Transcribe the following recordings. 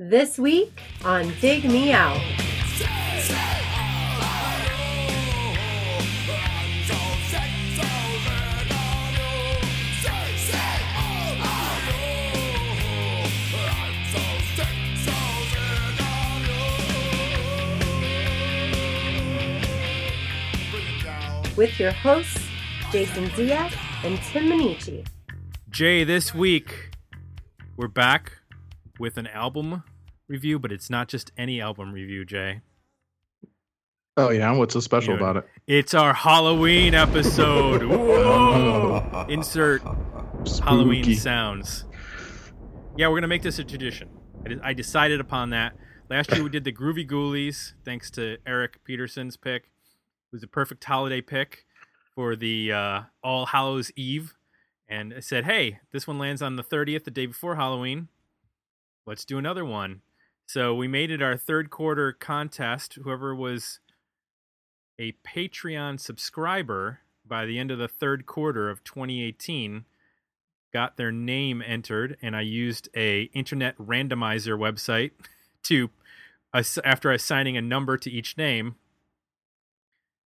This week on Dig Me Out. With your hosts, Jason Ziak and Tim Minneci. Jay, this week we're back with an album review, but it's not just any album review, Jay. Oh yeah, what's so special You know, about it? It's our Halloween episode. Whoa! Insert Halloween sounds. Yeah, we're gonna make this a tradition. I, I decided upon that. Last year we did the Groovy Ghoulies, thanks to Eric Peterson's pick. It was a perfect holiday pick for the uh, All Hallows Eve, and I said, "Hey, this one lands on the 30th, the day before Halloween. Let's do another one." So we made it our third quarter contest. Whoever was a Patreon subscriber by the end of the third quarter of 2018 got their name entered and I used a internet randomizer website to after assigning a number to each name.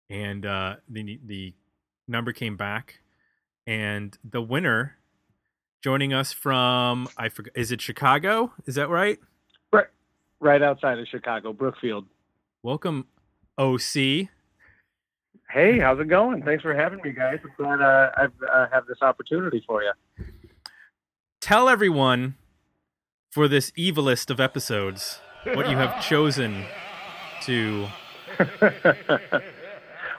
And uh, the the number came back. And the winner joining us from I forget is it Chicago? Is that right right outside of Chicago, Brookfield. welcome OC Hey, how's it going? Thanks for having me, guys. I'm glad uh, I've uh, have this opportunity for you. tell everyone for this evilest of episodes what you have chosen to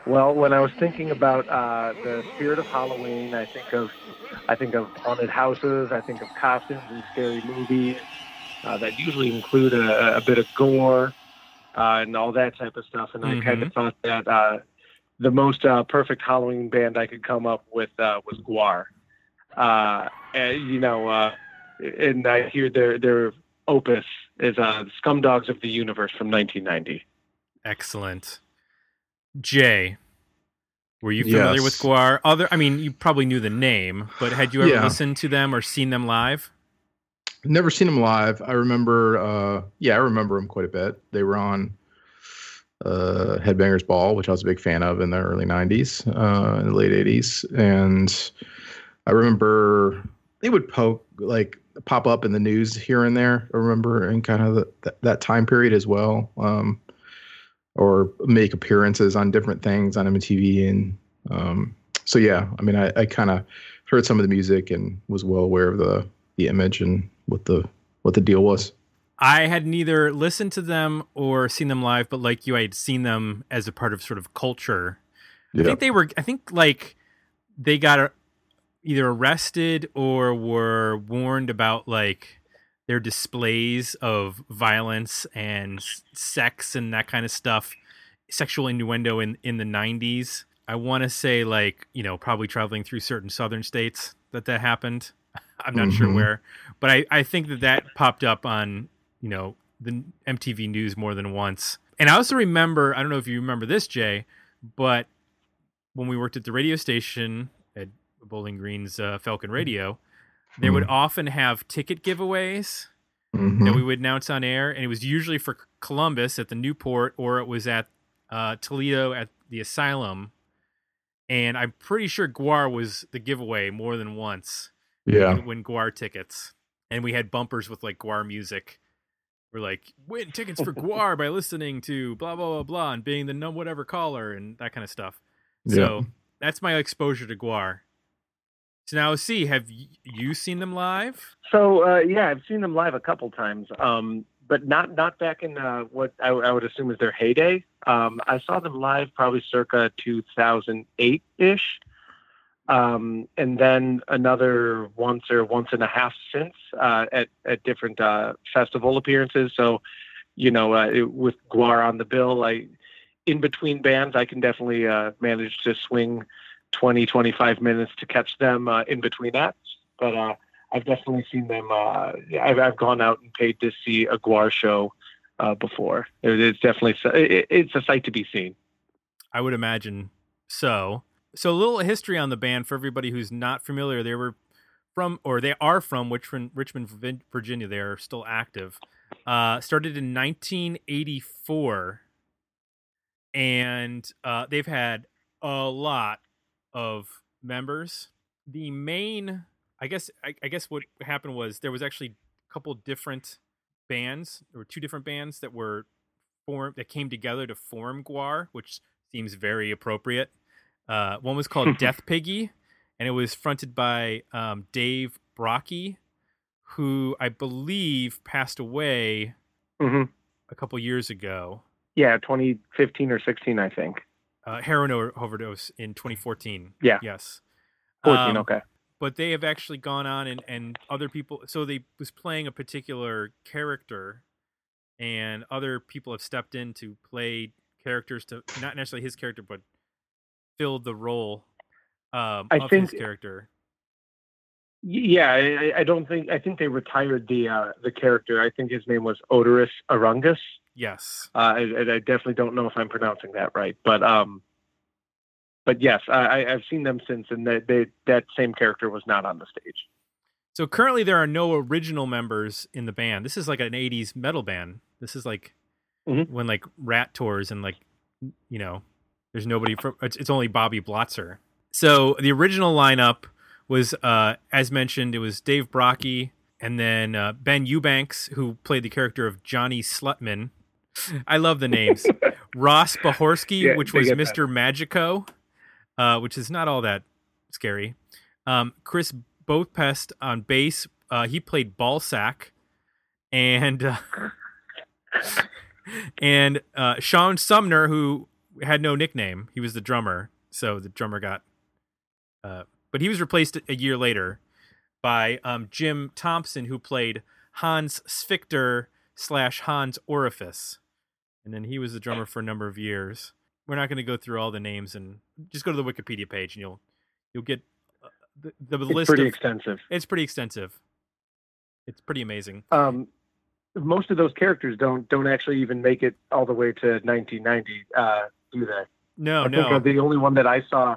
well, when I was thinking about uh, the spirit of Halloween, I think of I think of haunted houses. I think of costumes and scary movies uh, that usually include a, a bit of gore uh, and all that type of stuff. And I kind of thought that uh, the most uh, perfect Halloween band I could come up with uh, was Gwar. Uh, and, you know, uh, and I hear their their opus is uh, Scumdogs of the Universe from 1990. excellent jay were you familiar with Yes. Gwar other i mean you probably knew the name but had you ever Yeah. listened to them or seen them live Never seen them live. I remember. uh Yeah, I remember them quite a bit. They were on uh Headbangers Ball, which I was a big fan of in the early '90s, uh, in the late '80s, and I remember they would poke like pop up in the news here and there. I remember in kind of the, that, that time period as well, um, or make appearances on different things on MTV, and um, so yeah. I mean, I, I kind of heard some of the music and was well aware of the the image and what the what the deal was. i had neither listened to them or seen them live but like you i had seen them as a part of sort of culture I think they were. I think like they got either arrested or were warned about like their displays of violence and sex and that kind of stuff, sexual innuendo in in the '90s. I want to say like you know probably traveling through certain southern states that that happened. I'm not sure Mhm. where, but I I think that that popped up on you know the MTV news more than once. And I also remember I don't know if you remember this Jay, but when we worked at the radio station at Bowling Green's uh, Falcon Radio, they would often have ticket giveaways Mhm. that we would announce on air, and it was usually for Columbus at the Newport, or it was at uh, Toledo at the Asylum. And I'm pretty sure Gwar was the giveaway more than once. Yeah. When, when Gwar tickets, and we had bumpers with like Gwar music. We're like, win tickets for Gwar by listening to blah blah blah blah and being the no whatever caller and that kind of stuff. So that's my exposure to Gwar. So now, see, have you seen them live? So uh, yeah, I've seen them live a couple times, um, but not not back in uh, what I, I would assume is their heyday. Um, I saw them live probably circa 2008 ish, um, and then another once or once and a half since uh, at at different uh, festival appearances. So, you know, uh, it, with Gwar on the bill, I in between bands, I can definitely uh, manage to swing 20, 25 minutes to catch them uh, in between acts. But uh, I've definitely seen them. I've, I've gone out and paid to see a Gwar show before. It, it's definitely it, it's a sight to be seen. I would imagine so. So a little history on the band for everybody who's not familiar. They were from, or they are from Richmond, Richmond, Virginia. They are still active. Uh, started in 1984, and uh, they've had a lot of members. The main, I guess, I, I guess what happened was there was actually a couple different bands. Were two different bands that were formed that came together to form Gwar, which seems very appropriate. Uh, one was called Death Piggy, and it was fronted by um, Dave Brockie, who I believe passed away hmm a couple years ago. Yeah, 2015 or 16, I think. Uh, heroin overdose in 2014. Yeah. Yes. 14. Um, okay. but they have actually gone on and, and other people so they was playing a particular character and other people have stepped in to play characters to not necessarily his character but filled the role um, I of think- his character Yeah, I, I don't think I think they retired the uh, the character. I think his name was Oderus Urungus. yes Uh, and I definitely don't know if I'm pronouncing that right, but um, but yes, I, I've seen them since, and that they, that same character was not on the stage. so currently there are no original members in the band this is like an 80s metal band this is like Mhm. when like Ratt tours and like you know there's nobody from it's, it's only bobby blotzer. So the original lineup was uh as mentioned it was dave brockie and then uh, ben eubanks who played the character of johnny slutman. I love the names. Ross bahorsky Yeah, which was mr magico uh, which is not all that scary. Um, chris Bopst on bass uh, he played Balsac and uh, and uh, Sean Sumner, who had no nickname, he was the drummer. So the drummer got, uh, but he was replaced a year later by um, Jim Thompson, who played Hans Sphincter slash Hans Orifice, and then he was the drummer for a number of years. We're not going to go through all the names, and just go to the Wikipedia page, and you'll you'll get uh, the, the It's list. pretty of, extensive. it's pretty extensive. It's pretty amazing. Um, most of those characters don't don't actually even make it all the way to 1990, uh, do they? No, I no. think uh, the only one that I saw,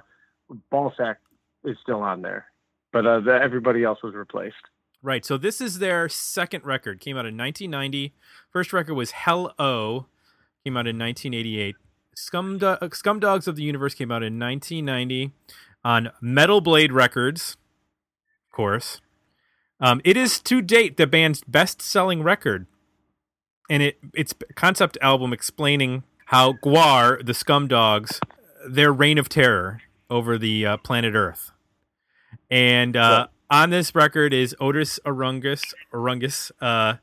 Balsac, is still on there, but uh, the, everybody else was replaced. Right. So this is their second record. Came out in 1990. First record was Hell O. Came out in 1988. Scum, Do- uh, Scum Dogs of the Universe came out in 1990 on Metal Blade Records, of course. Um, it is to date the band's best-selling record, and it it's concept album explaining how Gwar, the Scum Dogs, their reign of terror over the uh, planet Earth. And uh, on this record is Otis Urungus, Urungus, uh,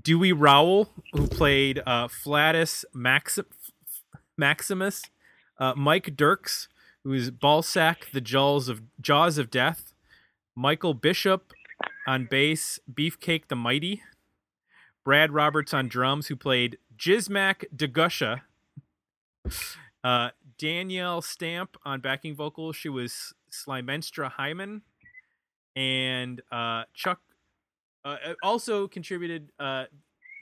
Dewey Rowell, who played uh, Flatus Maxi- Maximus, uh, Mike Derks, who is Balsac, the Jaws of Jaws of Death, Michael Bishop on bass, Beefcake the Mighty, Brad Roberts on drums, who played Jizmac Degusha, uh, Danielle Stamp on backing vocals. She was Slymenstra Hymen, and uh, Chuck uh, also contributed uh,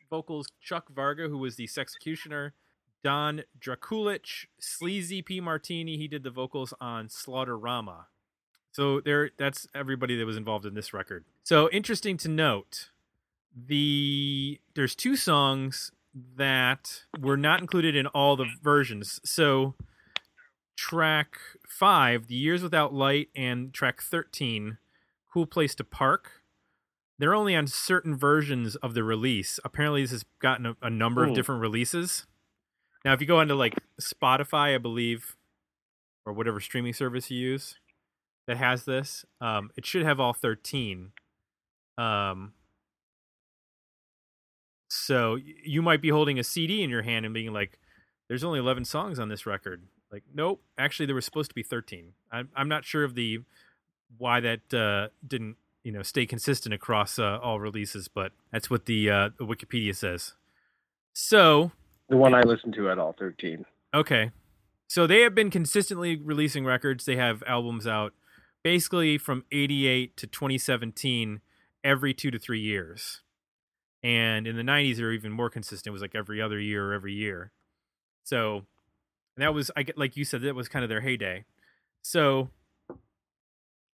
vocals. Chuck Varga, who was the Sexecutioner, Don Drakulich, Sleazy P Martini. He did the vocals on Slaughterama. So there, that's everybody that was involved in this record. So interesting to note, the there's two songs that were not included in all the versions. So track five, The Years Without Light, and track 13, Cool Place to Park. They're only on certain versions of the release. Apparently, this has gotten a, a number of Hmm. different releases. Now, if you go onto like Spotify, I believe, or whatever streaming service you use that has this, um, it should have all 13. Um, so you might be holding a CD in your hand and being like, "There's only 11 songs on this record." Like, nope, actually there was supposed to be 13. I'm I'm not sure of the why that uh, didn't you know stay consistent across uh, all releases, but that's what the uh, the Wikipedia says. So The one I listened to at all 13. Okay. So they have been consistently releasing records. They have albums out basically from 88 to 2017 every 2 to 3 years. And in the 90s they were even more consistent. It was like every other year or every year. So that was I get like you said that was kind of their heyday. So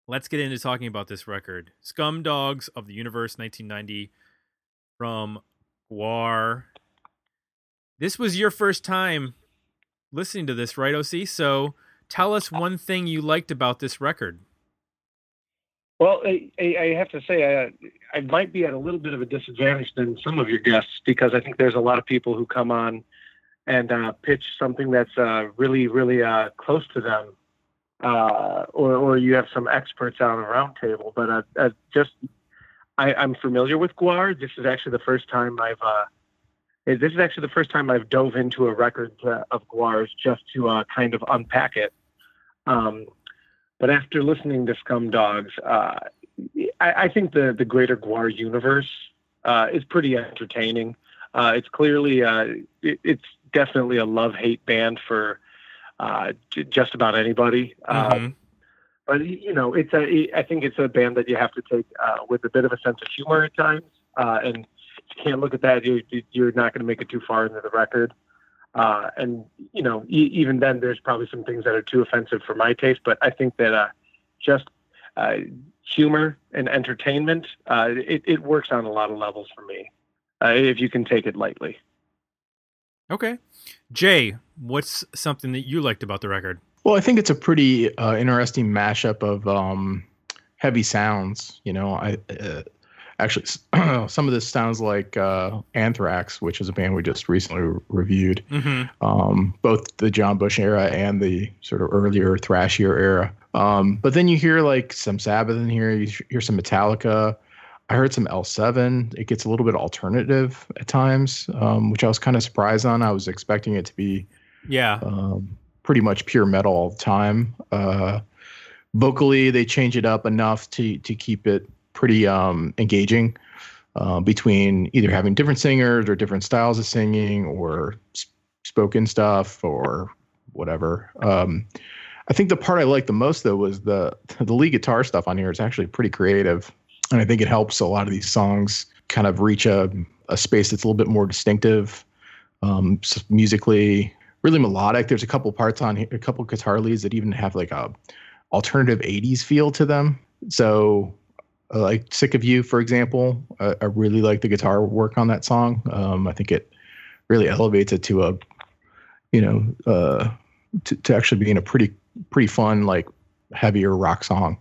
let's get into talking about this record. Scum Dogs of the Universe 1990 from GWAR. This was your first time listening to this, right, OC? So tell us one thing you liked about this record. Well, I, I have to say, I, I might be at a little bit of a disadvantage than some of your guests because I think there's a lot of people who come on and uh, pitch something that's uh, really, really uh, close to them, uh, or, or you have some experts on a roundtable. But uh, uh, just, I, I'm familiar with GWAR. This is actually the first time I've, this is actually the first time I've dove into a record of Gwar's just to kind of unpack it. Um, but after listening to Scum Dogs, uh, I, I, think the the greater GWAR universe uh, is pretty entertaining. Uh, it's clearly uh, it, it's definitely a love hate band for uh, just about anybody. Um, mm-hmm. but you know, it's a I think it's a band that you have to take uh, with a bit of a sense of humor at times, and you can't look at that. You, you're not going to make it too far into the record. Uh, and you know, e- even then, there's probably some things that are too offensive for my taste. But I think that uh, just uh, humor and entertainment, uh, it, it, works on a lot of levels for me, uh, if you can take it lightly. Okay, Jay, what's something that you liked about the record? Well, I think it's a pretty uh, interesting mashup of um, heavy sounds. You know, I actually some of this sounds like uh, Anthrax, which is a band we just recently re- reviewed. Mm-hmm. Um, both the John Bush era and the sort of earlier thrashier era. Um, but then you hear like some Sabbath in here. You hear some Metallica. I heard some L7. It gets a little bit alternative at times, um, which I was kind of surprised on. I was expecting it to be, yeah, um, pretty much pure metal all the time. Uh, vocally, they change it up enough to to keep it pretty um, engaging uh, between either having different singers or different styles of singing or sp- spoken stuff or whatever. Um, I think the part I liked the most though was the the lead guitar stuff on here is actually pretty creative, and I think it helps a lot of these songs kind of reach a a space that's a little bit more distinctive, um, musically, really melodic. There's a couple parts on here, a couple guitar leads that even have like a alternative 80s feel to them. So uh, like "Sick of You," for example. I, I, really like the guitar work on that song. Um, I think it really elevates it to a, you know, uh, to, to actually being a pretty pretty fun like heavier rock song.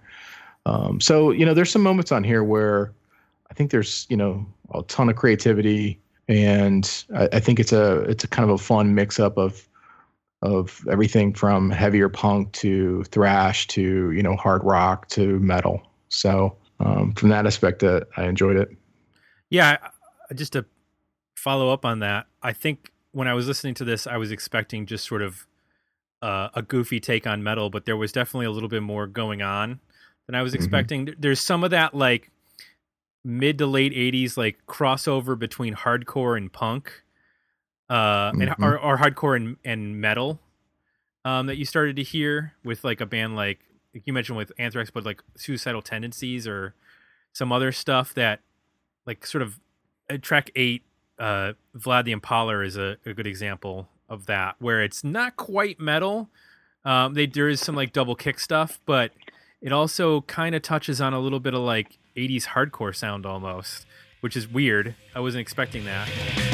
Um, so you know, there's some moments on here where I think there's you know a ton of creativity, and I, I think it's a it's a kind of a fun mix up of of everything from heavier punk to thrash to you know hard rock to metal. So um, from that aspect, uh, I enjoyed it. Yeah, just to follow up on that, I think when I was listening to this, I was expecting just sort of uh, a goofy take on metal, but there was definitely a little bit more going on than I was mm-hmm. expecting. Mm-hmm. There's some of that like mid to late 80s like crossover between hardcore and punk uh mm-hmm. and or, or, hardcore and, and metal um that you started to hear with like a band like you mentioned with Anthrax, but like suicidal tendencies or some other stuff that, like, sort of uh, track eight, uh, Vlad the Impaler is a, a good example of that, where it's not quite metal. Um, they there is some like double kick stuff, but it also kind of touches on a little bit of like 80s hardcore sound almost, which is weird. I wasn't expecting that.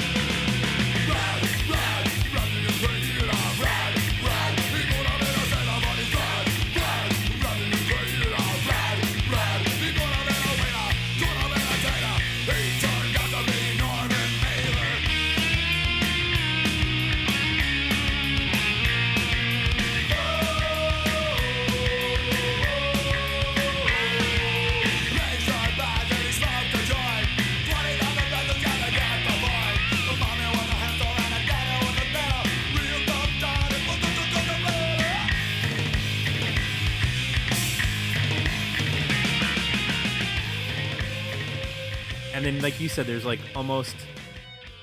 Like you said, there's like almost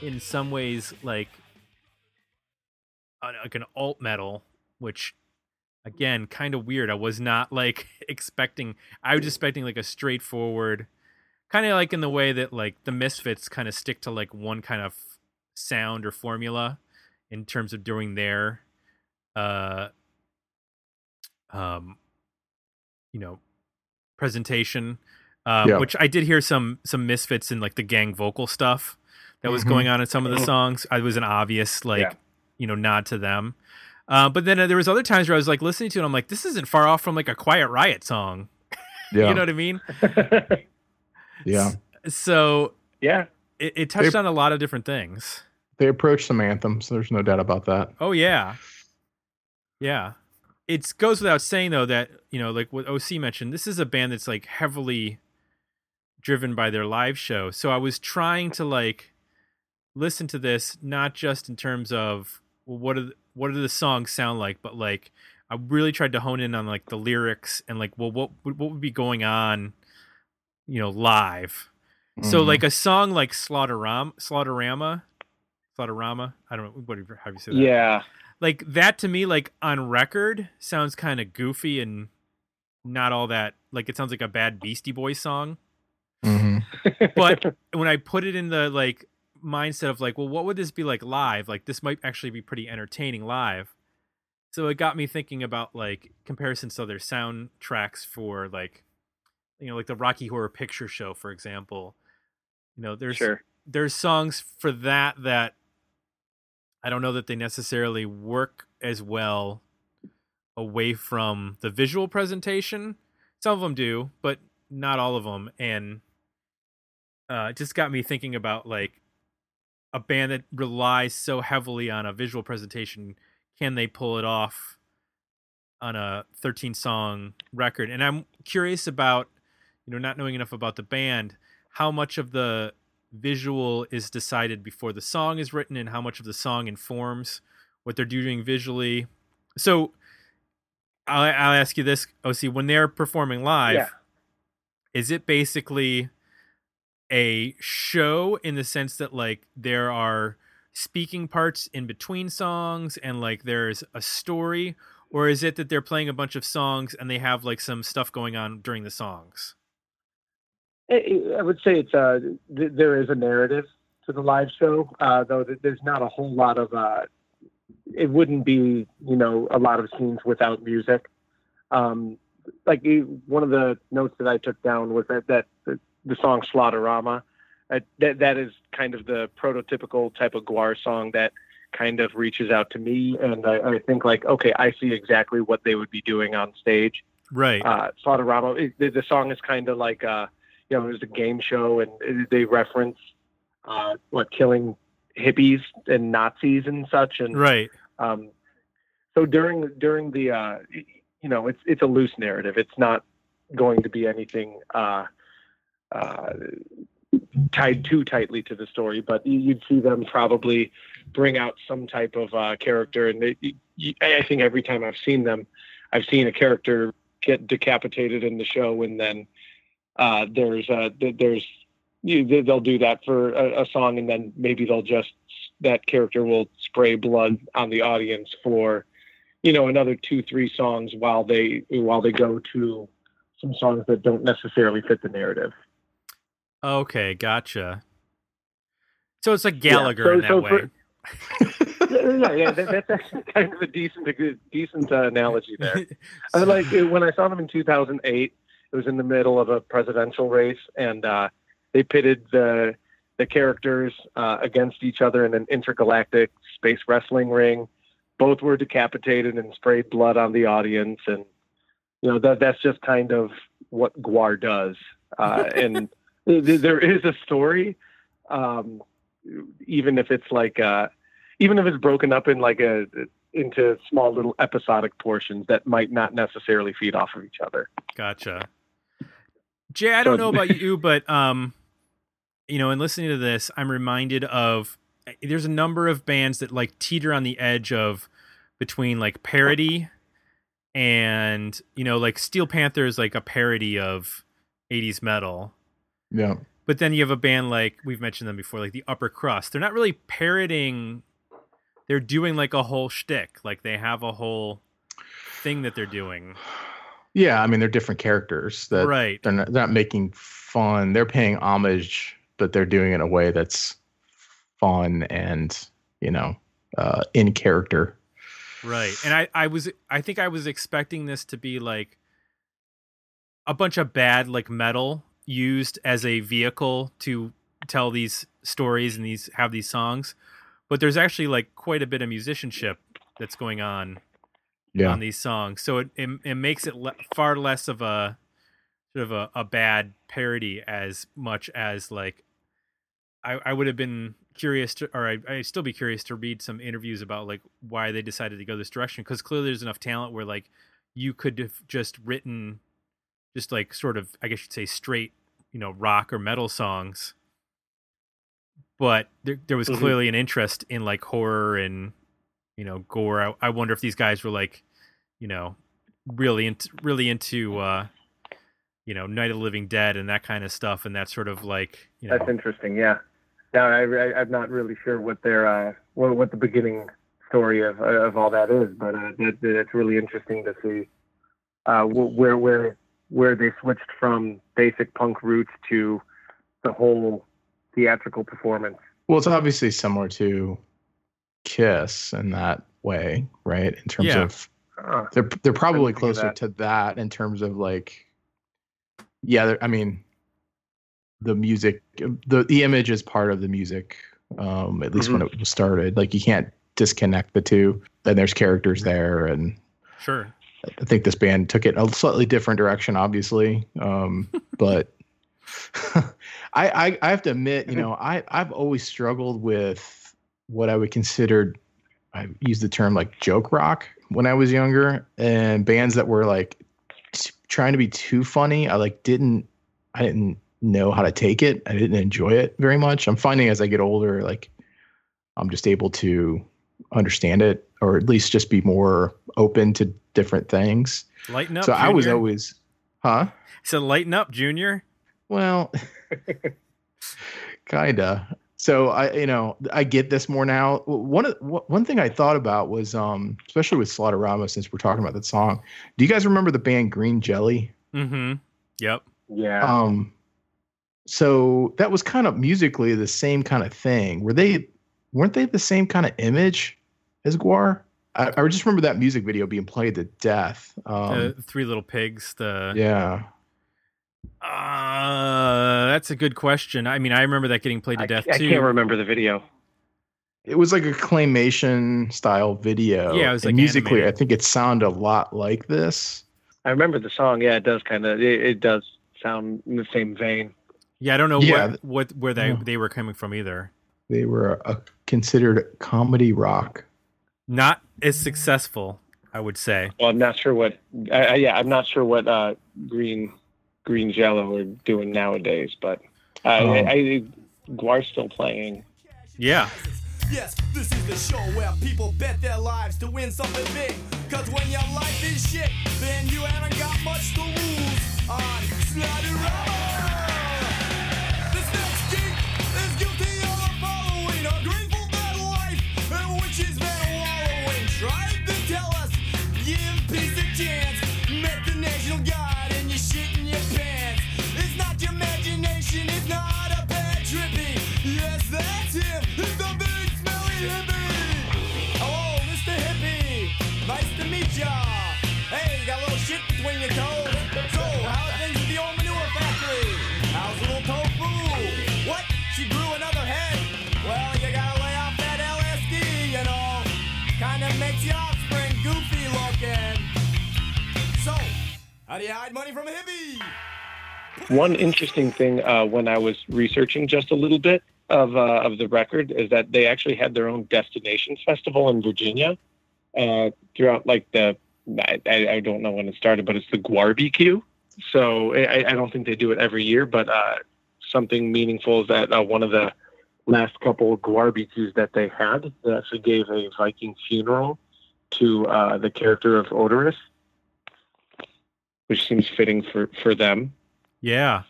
in some ways like like an alt metal, which again kind of weird. I was not like expecting. I was expecting like a straightforward, kind of like in the way that like the Misfits kind of stick to like one kind of sound or formula in terms of doing their uh um you know presentation um, yeah. which I did hear some some misfits in like the gang vocal stuff. that was Mhm. going on in some of the songs. I was an obvious like Yeah. you know nod to them. Uh, but then uh, there was other times where I was like listening to it. And I'm like, this isn't far off from like a Quiet Riot song. Yeah. You know what I mean? yeah. So yeah. it, it touched on a lot of different things. They approached some anthems. There's no doubt about that. Oh yeah, yeah. It goes without saying though that you know, like what OC mentioned, this is a band that's like heavily driven by their live show. So I was trying to like listen to this not just in terms of well, what are the, what do the songs sound like, but like I really tried to hone in on like the lyrics and like well what would- what would be going on, you know, live. So Mhm. like a song like Slaughterama, Slaughterama, Slaughterama. I don't know what how you say that Yeah. like that to me like on record sounds kind of goofy and not all that like it sounds like a bad beastie boys song Mhm. but when i put it in the like mindset of like well what would this be like live like this might actually be pretty entertaining live so it got me thinking about like comparisons to other soundtracks for like you know like the rocky horror picture show for example you know there's sure. there's songs for that that I don't know that they necessarily work as well away from the visual presentation. Some of them do, but not all of them. And uh, it just got me thinking about like a band that relies so heavily on a visual presentation. Can they pull it off on a 13 song record? And I'm curious about, you know, not knowing enough about the band, how much of the visual is decided before the song is written and how much of the song informs what they're doing visually. So I'll, I'll ask you this, OC, when they're performing live, Yeah. is it basically a show in the sense that like there are speaking parts in between songs and like there's a story or is it that they're playing a bunch of songs and they have like some stuff going on during the songs? I would say it's uh th- there is a narrative to the live show, uh, though th- there's not a whole lot of. Uh, it wouldn't be you know a lot of scenes without music. Um, like one of the notes that I took down was that that the, song Slaughterama, uh, that that is kind of the prototypical type of Gwar song that kind of reaches out to me, and I, I think like okay, I see exactly what they would be doing on stage Right. uh, Slaughterama. It, the, the song is kind of like, uh, you know, it was a game show, and they reference uh, what killing hippies and Nazis and such. And right. um, so during during the, uh, you know, it's it's a loose narrative. It's not going to be anything uh, uh, tied too tightly to the story, but you- you'd see them probably bring out some type of uh, character. And they, you, I think every time I've seen them, I've seen a character get decapitated in the show, and then uh, there's uh, there's you, they- they'll do that for a, a song, and then maybe they'll just that character will spray blood on the audience for you know another two three songs while they while they go to some songs that don't necessarily fit the narrative. Okay, gotcha. So it's like Yeah, Gallagher so- in that so way. for- yeah, yeah, that, that's actually kind of a decent decent uh, analogy there. I mean, like when I saw them in 2008, it was in the middle of a presidential race, and uh, they pitted the the characters uh, against each other in an intergalactic space wrestling ring. Both were decapitated and sprayed blood on the audience, and you know that that's just kind of what Gwar does. Uh, and th- there is a story, um, even if it's like uh, even if it's broken up in like a into small little episodic portions that might not necessarily feed off of each other. Gotcha. Jay, I don't know about you, but um, you know, in listening to this, I'm reminded of there's a number of bands that like teeter on the edge of between like parody and you know, like Steel Panther is like a parody of 80s metal. Yeah. But then you have a band like we've mentioned them before, like the Upper Crust. They're not really parodying; they're doing like a whole shtick. Like they have a whole thing that they're doing. Yeah. I mean, they're different characters that right. they're not, they're not making fun. They're paying homage, but they're doing it in a way that's fun and, you know, uh, in character. Right. And I, I was I think I was expecting this to be like a bunch of bad like metal used as a vehicle to tell these stories and these have these songs, but there's actually like quite a bit of musicianship that's going on Yeah. on these songs. So it it, it makes it le- far less of a sort of a, a bad parody as much as like I, I would have been curious to or I I still be curious to read some interviews about like why they decided to go this direction because clearly there's enough talent where like you could have just written just like sort of I guess you'd say straight you know rock or metal songs but there there was Mhm. clearly an interest in like horror and you know gore I, I wonder if these guys were like you know really into really into uh you know Night of the Living Dead and that kind of stuff and that sort of like you know That's interesting. Yeah. Now I, I, I'm not really sure what their uh, what, what the beginning story of of all that is, but uh, that, that's really interesting to see uh, where where where they switched from basic punk roots to the whole theatrical performance. Well, it's obviously similar to Kiss in that way, right? In terms Yeah. of they're they're probably closer that. to that in terms of like yeah i mean the music the the image is part of the music um at least when Mm-hmm. it was started. Like you can't disconnect the two and there's characters there and sure. I think this band took it a slightly different direction obviously um but I, I i have to admit you know i i've always struggled with what i would consider i use the term like joke rock when i was younger and bands that were like t- trying to be too funny i like didn't i didn't know how to take it i didn't enjoy it very much i'm finding as i get older like i'm just able to understand it or at least just be more open to different things lighten up so i was always huh so lighten up junior well, kinda. So I, you know, I get this more now. One of one thing I thought about was, um, especially with Slaughterama, since we're talking about that song. Do you guys remember the band Green Jelly? mm-hmm yep yeah. Um, so that was kind of musically the same kind of thing. Were they? Weren't they the same kind of image as Gwar? I, I just remember that music video being played to death. Um, the three little pigs the yeah. uh that's a good question i mean i remember that getting played to I, death I too can't remember the video. It was like a claymation style video. Yeah, it was, And like, musically. animated. I think it sounded a lot like this. I remember the song. Yeah, it does kind of. It, it does sound in the same vein. Yeah i don't know Yeah. what what where they Yeah. they were coming from either They were a, considered comedy rock. not as successful i would say Well, I'm not sure what. I, I, yeah, I'm not sure what uh, Green Green Jello are doing nowadays, but uh, Um, I, I, Gwar's still playing. yeah Yes, this is the show where people bet their lives to win something big. Cause when your life is shit, then you haven't got much to lose on Slaughterama. Money from a hippie? One interesting thing uh, when I was researching just a little bit of uh, of the record is that they actually had their own Destinations Festival in Virginia uh, throughout like the I, I don't know when it started, but it's the Gwar-B-Q. So I, I don't think they do it every year, but uh, something meaningful is that uh, one of the last couple of Gwar-B-Qs that they had, they actually gave a Viking funeral to uh, the character of Oderus, which seems fitting for for them. yeah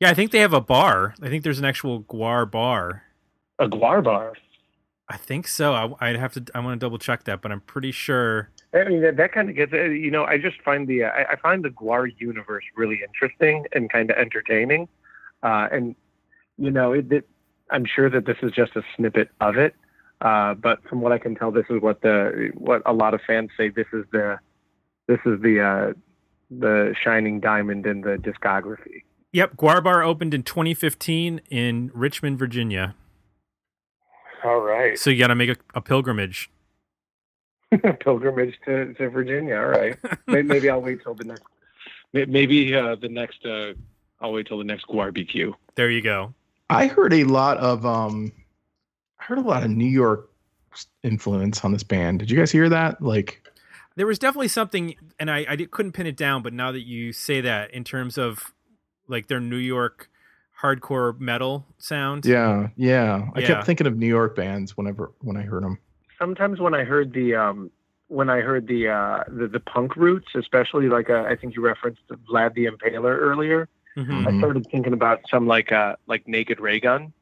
yeah i think they have a bar i think there's an actual Gwar bar A Gwar bar. i think so I, i'd have to i want to double check that but i'm pretty sure I mean, that, that kind of gets, uh, you know, I just find the, uh, I, I find the Gwar universe really interesting and kind of entertaining. Uh, and, you know, it, it, I'm sure that this is just a snippet of it. Uh, but from what I can tell, this is what the, what a lot of fans say, this is the, this is the, uh, the shining diamond in the discography. Yep, Gwar Bar opened in 2015 in Richmond, Virginia. All right. So you got to make a, a pilgrimage. Pilgrimage to, to Virginia. All right. May- Maybe I'll wait till the next. Maybe uh, the next. Uh, I'll wait till the next barbecue. There you go. I heard a lot of um, I heard a lot of New York influence on this band. Did you guys hear that? Like, There was definitely something, and I, I di- couldn't pin it down, but now that you say that, in terms of like their New York hardcore metal sound, yeah, yeah. I Yeah. kept thinking of New York bands whenever when I heard them. Sometimes when I heard the um, when I heard the uh, the, the punk roots, especially like uh, I think you referenced Vlad the Impaler earlier. Mhm. I Mhm. started thinking about some like uh like Naked Raygun,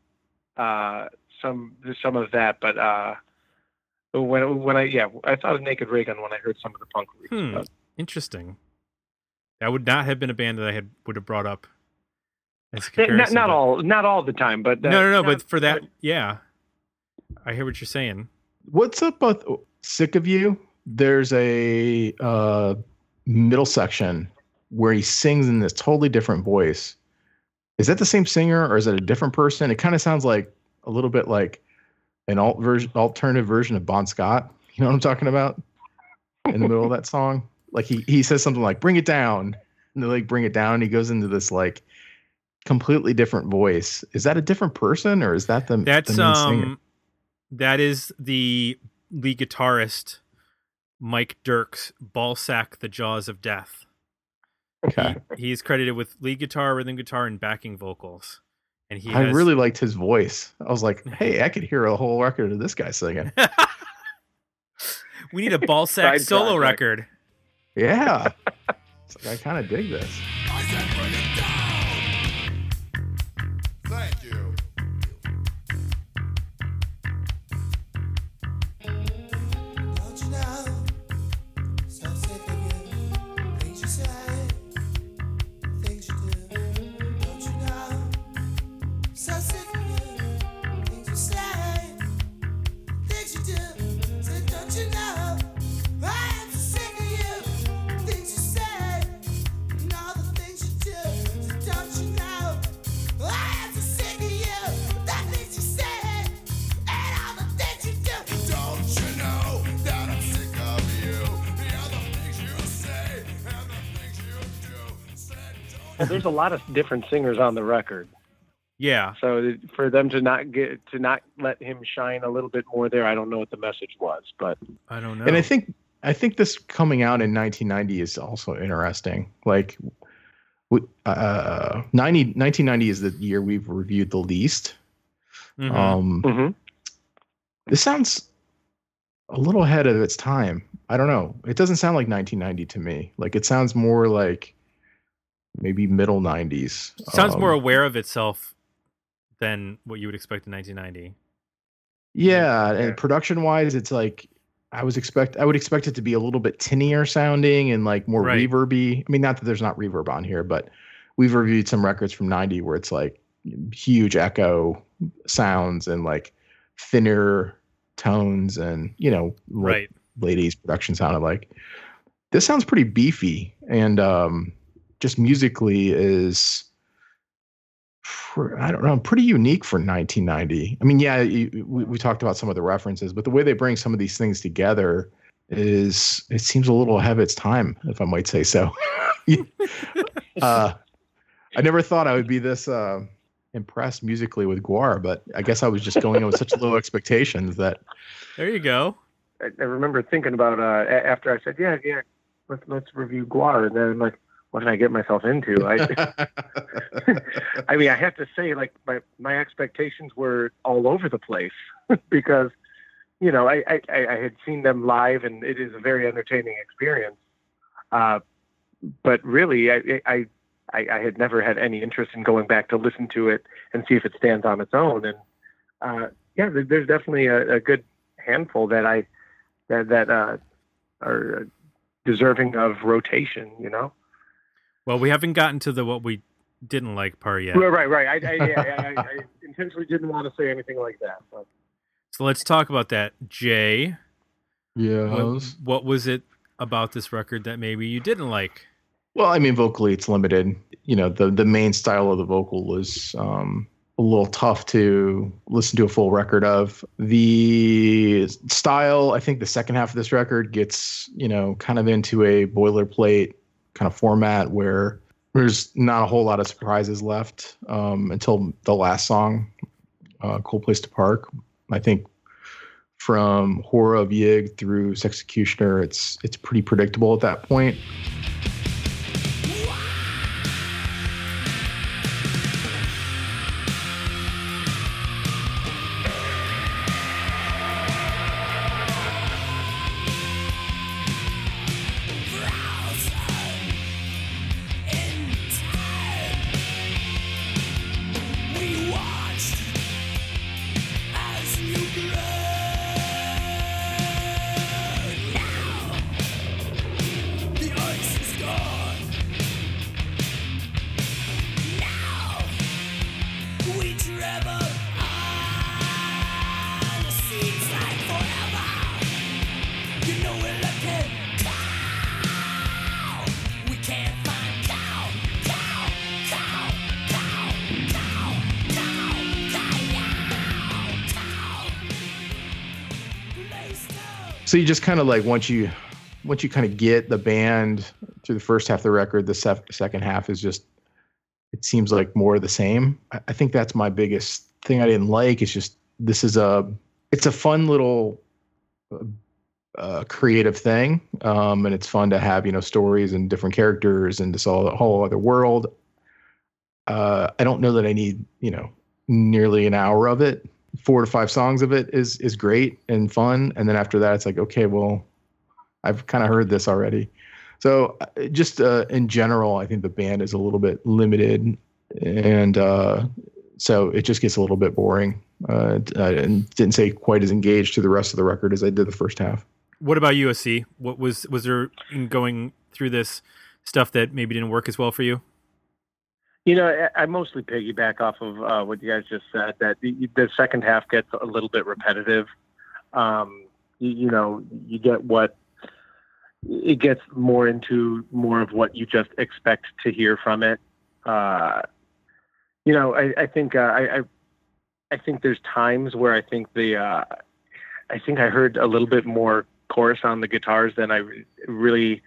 uh, some some of that. But uh, when when I yeah I thought of Naked Raygun when I heard some of the punk roots. Hmm. But interesting. That would not have been a band that I had would have brought up. As a Eh, not, not but- all not all the time, but uh, no, no, no. not- But for that, yeah, I hear what you're saying. What's up with Sick of You? There's a uh, middle section where he sings in this totally different voice. Is that the same singer or is it a different person? It kind of sounds like a little bit like an alt version, alternative version of Bon Scott. You know what I'm talking about? In the middle of that song, like he he says something like "Bring it down," and they like bring it down. And he goes into this like completely different voice. Is that a different person or is that the That's the main singer? um, that is the lead guitarist Mike Derks, Balsac, The Jaws of Death. okay? He, he's credited with lead guitar, rhythm guitar, and backing vocals. And he I has, really liked his voice. I was like, hey, I could hear a whole record of this guy singing. we need a Balsac Side solo project. record. Yeah. Like, I kind of dig this. Well, there's a lot of different singers on the record, Yeah. so for them to not get to not let him shine a little bit more there, I don't know what the message was, but I don't know. And I think I think this coming out in 1990 is also interesting. Like, uh, 90, 1990 is the year we've reviewed the least. Mhm. Um, mm-hmm. this sounds a little ahead of its time. I don't know. It doesn't sound like 1990 to me. Like it sounds more like maybe middle 90s. sounds Um, more aware of itself than what you would expect in 1990. Yeah, Yeah. and production wise, it's like I was expect I would expect it to be a little bit tinnier sounding and like more Right. reverby. I mean, not that there's not reverb on here, but we've reviewed some records from '90 where it's like huge echo sounds and like thinner tones and you know Right. ladies production sounded like. This sounds pretty beefy and um, just musically is pr- I don't know, pretty unique for 1990. I mean, yeah, you, we, we talked about some of the references, but the way they bring some of these things together is it seems a little ahead of its time, if I might say so. uh, I never thought I would be this uh, impressed musically with Gwar, but I guess I was just going in with such low expectations that There you go. I, I remember thinking about uh, after I said, "Yeah, yeah, let's let's review Gwar," and then I'm like, "What did I get myself into?" I, I mean, I have to say, like my my expectations were all over the place because, you know, I, I I had seen them live, and it is a very entertaining experience. Uh, but really, I, I I I had never had any interest in going back to listen to it and see if it stands on its own. And uh, yeah, there's definitely a, a good handful that I that that uh, are deserving of rotation. You know. Well, we haven't gotten to the what we didn't like part yet. Right, right, right. I, I, yeah, I, I, I intentionally didn't want to say anything like that. But So let's talk about that. Jay, yeah. what, what was it about this record that maybe you didn't like? Well, I mean, vocally, it's limited. you know the the main style of the vocal was um, a little tough to listen to a full record of. The style, I think, the second half of this record gets you know kind of into a boilerplate kind of format where there's not a whole lot of surprises left um, until the last song, uh, "Cool Place to Park." I think from Horror of Yig through Sexecutioner, it's it's pretty predictable at that point. So you just kind of like once you once you kind of get the band through the first half of the record the sef- second half is just it seems like more of the same. I, I think that's my biggest thing i didn't like It's just this is a it's a fun little uh, uh, creative thing um, and it's fun to have you know stories and different characters and this all whole other world. Uh, i don't know that i need you know nearly an hour of it four to five songs of it is is great and fun and then after that it's like okay well i've kind of heard this already so uh, just uh, in general i think the band is a little bit limited and uh, so it just gets a little bit boring uh, and didn't say quite as engaged to the rest of the record as i did the first half What about USC? What was was there in going through this stuff that maybe didn't work as well for you? You know, I, mostly piggyback off of uh, what you guys just said. That the, the second half gets a little bit repetitive. Um, you, you know, you get what it gets more into more of what you just expect to hear from it. Uh, you know, I, I think uh, I, I I think there's times where I think the uh, I think I heard a little bit more chorus on the guitars than I really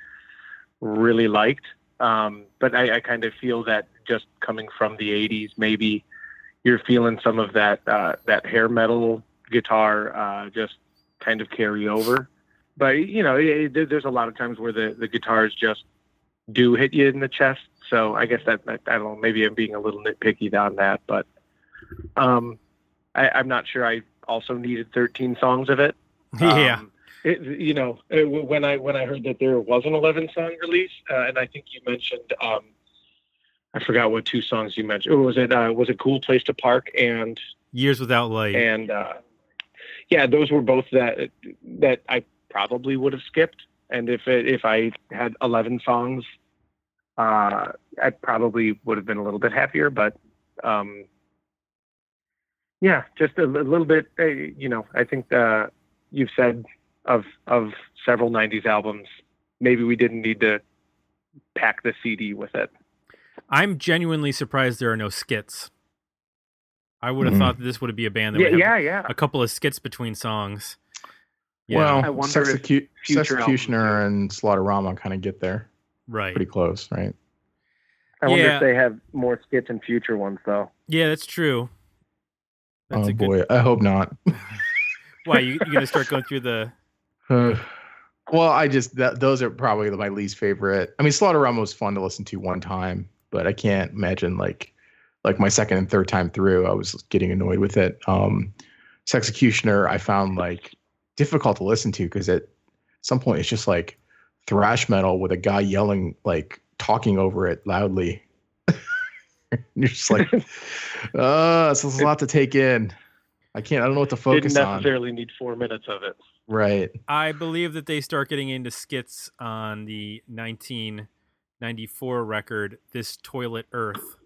really liked. Um, but I, I kind of feel that just coming from the '80s, maybe you're feeling some of that uh, that hair metal guitar uh, just kind of carry over. But you know, it, it, there's a lot of times where the the guitars just do hit you in the chest. So I guess that, that I don't know. Maybe I'm being a little nitpicky on that, but um, I, I'm not sure. I also needed 13 songs of it. yeah. Um, it, you know, it, when I when I heard that there was an 11 song release, uh, and I think you mentioned, um, I forgot what two songs you mentioned. Or was it uh, was it "Cool Place to Park" and Years without light. and uh, yeah, those were both that that I probably would have skipped. And if it, if I had 11 songs, uh, I probably would have been a little bit happier. But um, yeah, just a, li- little bit. uh, You know, I think uh, you've said of of several '90s albums, maybe we didn't need to pack the CD with it. I'm genuinely surprised there are no skits. I would have Mhm. thought that this would be a band that Yeah, would have yeah, yeah. a couple of skits between songs. Yeah, well I wonder if Sexecu- future Sexecutioner and slaughterama kind of get there right. pretty close right I wonder if they have more skits in future ones, though. Yeah, that's true. That's oh a good. boy i hope not Why you you gonna start going through the? Uh, well, I just that, those are probably my least favorite. I mean, Slaughterama was fun to listen to one time, but I can't imagine like like my second and third time through, I was getting annoyed with it. Um, Executioner, I found like difficult to listen to because at some point it's just like thrash metal with a guy yelling like talking over it loudly. You're just like, uh, so there's a lot to take in. I can't. I don't know what to focus Didn't on. necessarily need four minutes of it. Right. I believe that they start getting into skits on the 1994 record, "This Toilet Earth,"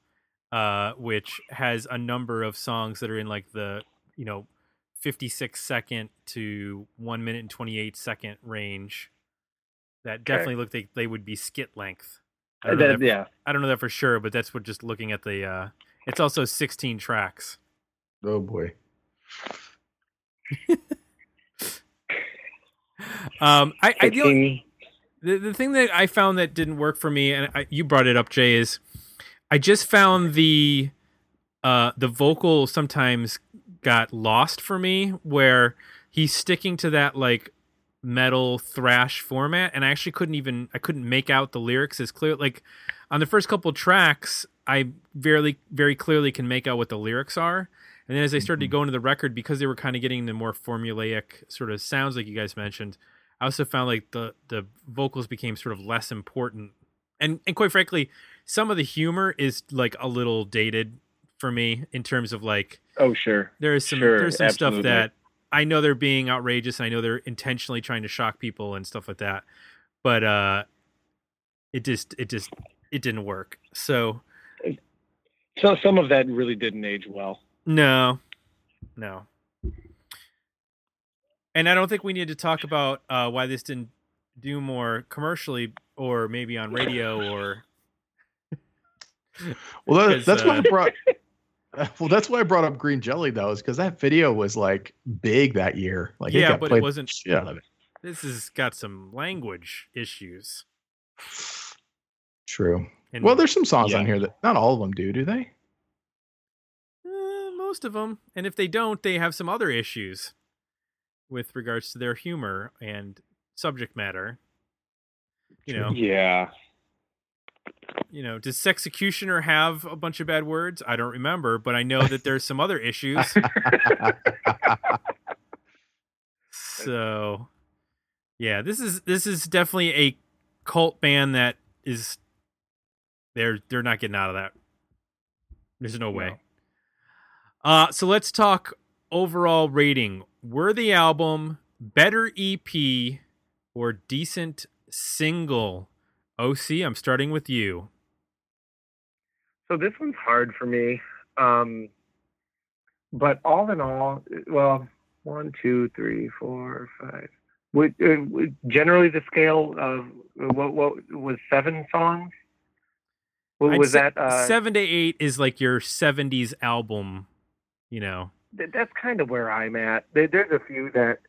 uh, which has a number of songs that are in like the you know 56 second to one minute and 28 second range. That definitely look like they would be skit length. I don't, know That- that, yeah. I don't know that for sure, but that's what just looking at the. uh It's also 16 tracks. Oh boy. Um, I, I the, only- 16 the the thing that I found that didn't work for me, and I, you brought it up, Jay, is I just found the uh the vocal sometimes got lost for me, where he's sticking to that like metal thrash format, and I actually couldn't even I couldn't make out the lyrics as clear. Like on the first couple tracks, I very very clearly can make out what the lyrics are. And then as I started to go into the record, because they were kind of getting the more formulaic sort of sounds, like you guys mentioned, I also found like the the vocals became sort of less important, and and quite frankly, some of the humor is like a little dated for me in terms of like Oh, sure. there is some Sure, there's some absolutely. stuff that I know they're being outrageous, and I know they're intentionally trying to shock people and stuff like that, but uh, it just it just it didn't work. So So some of that really didn't age well. No, no. And I don't think we need to talk about uh, why this didn't do more commercially or maybe on radio or. Well, that, that's why I uh, brought. Well, that's why I brought up Green Jelly though, is because that video was like big that year. Like, Yeah, got but it wasn't- of it. This has got some language issues. True. And Well, there's some songs Yeah. on here that not all of them do, do they? uh, most of them, and if they don't, they have some other issues with regards to their humor and subject matter. You know, Yeah. you know, does Sexecutioner have a bunch of bad words? I don't remember, but I know that there's some other issues. So, yeah, this is this is definitely a cult band that is they're they're not getting out of that. There's no way. Uh so let's talk overall rating. Worthy album, better EP, or decent single. OC, I'm starting with you. So this one's hard for me. Um, but all in all, well, one, two, three, four, five. Would, uh, would- generally the scale of what what was seven songs? What was that? Uh, seven to eight is like your 70s album, you know. Th- that's kind of where I'm at. There, there's a few that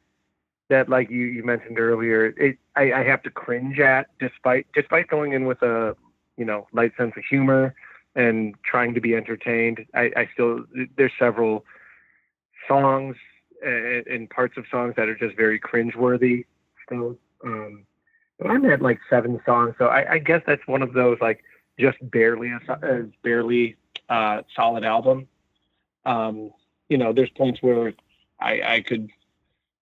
that like you, you mentioned earlier, it I, I have to cringe at despite despite going in with a you know light sense of humor and trying to be entertained. I, I still there's several songs and, and parts of songs that are just very cringeworthy still. Um, but I'm at like seven songs, so I, I guess that's one of those like just barely a uh, barely uh, solid album. Um, you know, there's points where I, I could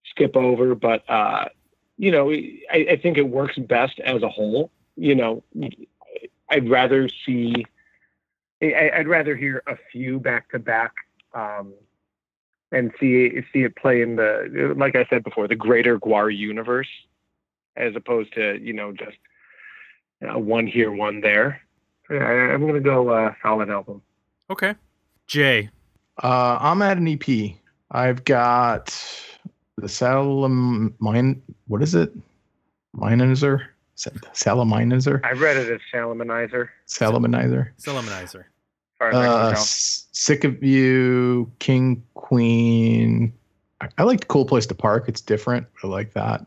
skip over, but uh, you know, I, I think it works best as a whole. You know, I'd rather see, I, I'd rather hear a few back to back, um, and see see it play in the, like I said before, the greater Gwar universe, as opposed to you know just uh, one here, one there. Yeah, I, I'm gonna go uh, solid album. Okay. Jay. Uh, I'm at an EP. I've got the Salamine. What is it? Minonizer? Salaminizer? I read it as Salaminizer. Salaminizer? Solomonizer. As far as I can Uh, Sick of You, King Queen. I, I like Cool Place to Park. It's different. I like that.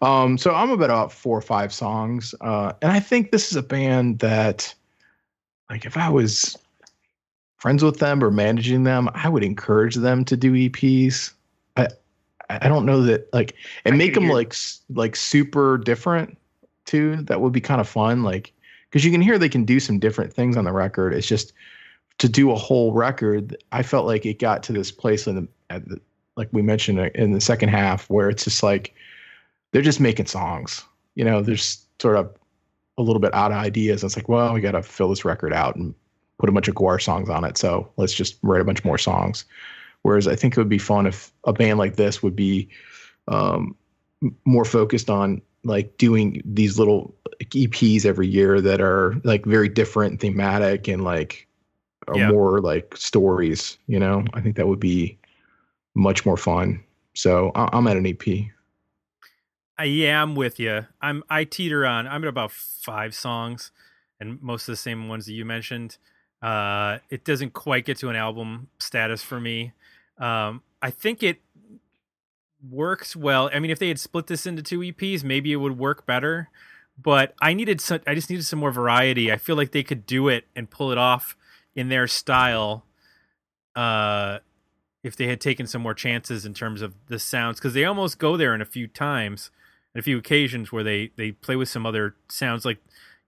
Um, so I'm about four or five songs. Uh, and I think this is a band that, like, if I was friends with them or managing them, I would encourage them to do EPs. I I don't know that like and I make them hear- like like super different too. That would be kind of fun. Like because you can hear they can do some different things on the record. It's just to do a whole record. I felt like it got to this place in the, at the like we mentioned uh, in the second half where it's just like they're just making songs. You know, there's sort of a little bit out of ideas. It's like, well, we got to fill this record out and put a bunch of Gwar songs on it. So let's just write a bunch more songs. Whereas I think it would be fun if a band like this would be um, more focused on like doing these little EPs every year that are like very different, thematic, and like are Yeah. more like stories. You know, I think that would be much more fun. So I- I'm at an EP. Yeah, I'm with you. I'm I teeter on. I'm at about five songs, and most of the same ones that you mentioned. Uh, it doesn't quite get to an album status for me. Um, I think it works well. I mean, if they had split this into two EPs, maybe it would work better. But I needed some. I just needed some more variety. I feel like they could do it and pull it off in their style. Uh, if they had taken some more chances in terms of the sounds, because they almost go there in a few times, in a few occasions where they they play with some other sounds, like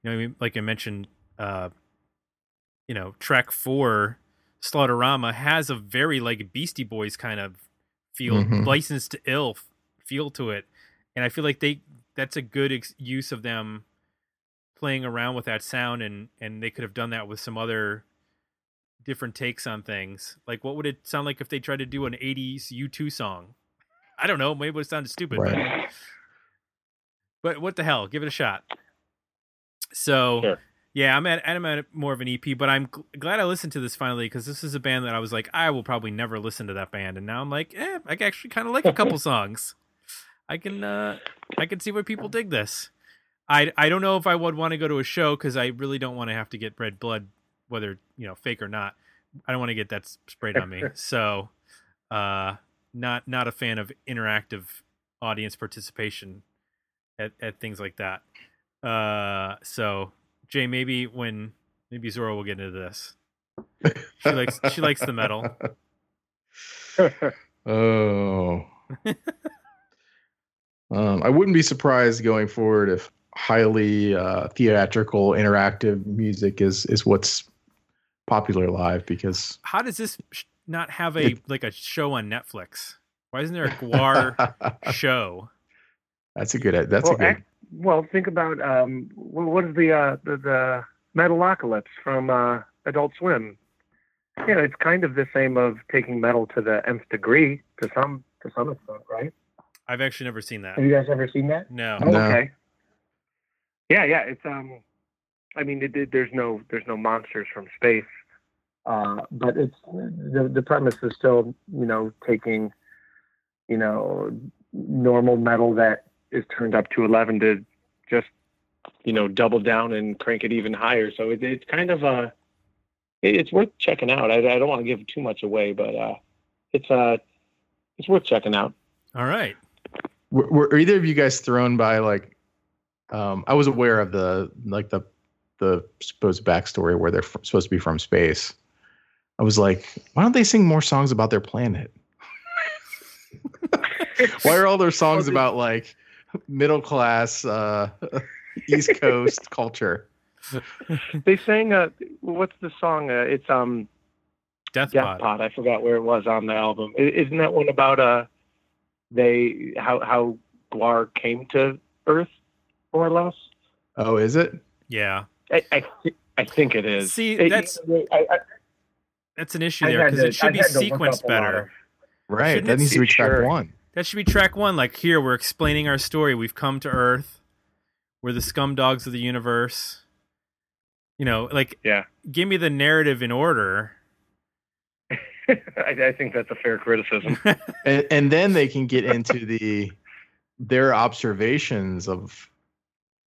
you know, like I mentioned, uh, you know, track four, Slaughterama has a very like Beastie Boys kind of feel, Mhm. licensed to ill feel to it, and I feel like they that's a good ex- use of them playing around with that sound, and and they could have done that with some other different takes on things. Like, what would it sound like if they tried to do an '80s U2 song? I don't know. Maybe it would sound stupid, but but what the hell? Give it a shot. So Sure. Yeah, I'm at I'm at more of an EP, but I'm gl- glad I listened to this finally because this is a band that I was like, I will probably never listen to that band, and now I'm like, eh, I actually kind of like a couple songs. I can uh I can see why people dig this. I I don't know if I would want to go to a show because I really don't want to have to get red blood, whether you know fake or not. I don't want to get that sprayed on me. So, uh, not not a fan of interactive audience participation at, at things like that. Uh, so Jay, maybe when maybe Zora will get into this. She likes she likes the metal. Oh. um, I wouldn't be surprised going forward if highly uh, theatrical, interactive music is is what's popular live because How does this sh- not have a It- like a show on Netflix? Why isn't there a Gwar show? that's a good. That's well, a good. Ac- well, think about um, wh- what is the uh, the, the Metalocalypse from uh, Adult Swim? Yeah, it's kind of the same of taking metal to the nth degree to some to some extent, right? I've actually never seen that. Have you guys ever seen that? No. Oh, No. okay. Yeah, yeah. It's um, I mean, it, it, there's no there's no monsters from space, uh, but it's the the premise is still you know taking, you know, normal metal that is turned up to eleven to just you know double down and crank it even higher. So it, it's kind of uh, it, it's worth checking out. I, I don't want to give too much away, but uh, it's uh, it's worth checking out. All right. Were, were either of you guys thrown by like? Um, I was aware of the like the the supposed backstory where they're f- supposed to be from space. I was like, why don't they sing more songs about their planet? why are all their songs about like middle class uh, East Coast culture? They sang uh, what's the song? Uh, it's um. Death Death Pod. Pod. I forgot where it was on the album. I- Isn't that one about uh they how how Gwar came to Earth, more or less? Oh, is it? Yeah. I I, thi- I think it is. See, It- that's- I, I, That's an issue there because it should I be had to look sequenced up a lot better. Right. Shouldn't that needs to be- be track Sure. one. That should be track one. Like here, we're explaining our story. We've come to Earth. We're the scum dogs of the universe. You know, like Yeah, give me the narrative in order. I, I think that's a fair criticism. And, and then they can get into the their observations of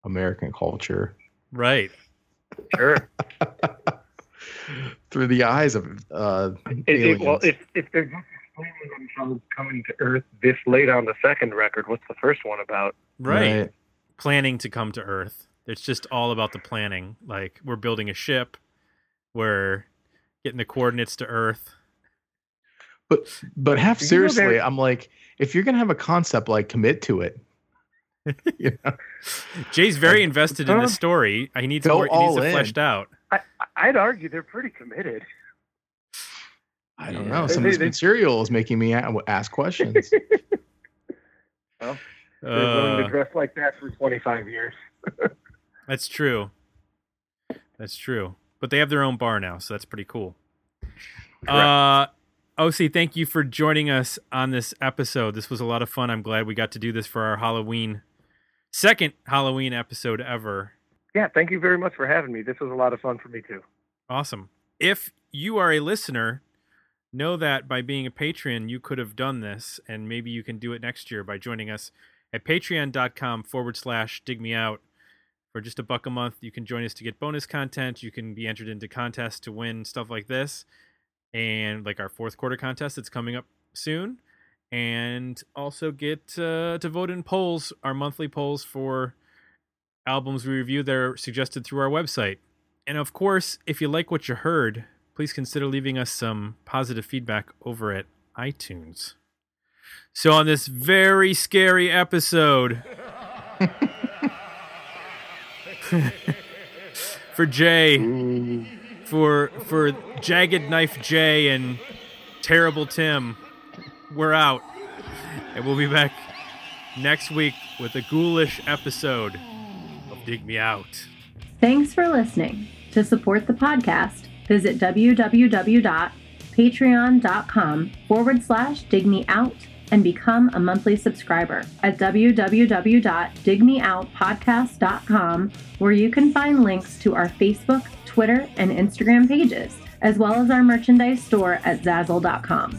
American culture right. Sure. through the eyes of uh, It, it, well, if if they're just explaining themselves coming to Earth this late on the second record, what's the first one about? right. Planning to come to Earth. It's just all about the planning. Like we're building a ship. We're getting the coordinates to Earth. But but half seriously, I'm like, if you're gonna have a concept, like commit to it. you know? Jay's very invested in the story. He needs Go more. He needs all it in. fleshed out. I, I'd argue they're pretty committed. I don't Yeah. know. Some They- of this they- material is making me ask questions. They're willing to Uh, dress like that for 25 years. That's true. That's true. But they have their own bar now, so that's pretty cool. Uh OC, thank you for joining us on this episode. This was a lot of fun. I'm glad we got to do this for our Halloween second Halloween episode ever. Yeah, thank you very much for having me. This was a lot of fun for me too. Awesome. If you are a listener, know that by being a patron, you could have done this, and maybe you can do it next year by joining us at patreon.com forward slash dig me out For just a buck a month, you can join us to get bonus content. You can be entered into contests to win stuff like this, and like our fourth quarter contest that's coming up soon, and also get uh, to vote in polls, our monthly polls for albums we review. They're suggested through our website. And of course, if you like what you heard, please consider leaving us some positive feedback over at iTunes. So, on this very scary episode, for Jay, for for Jagged Knife Jay and Terrible Tim, we're out, and we'll be back next week with a ghoulish episode of Dig Me Out. Thanks for listening. To support the podcast, visit www.patreon.com forward slash dig me out and become a monthly subscriber at www.digmeoutpodcast.com, where you can find links to our Facebook, Twitter, and Instagram pages, as well as our merchandise store at zazzle.com.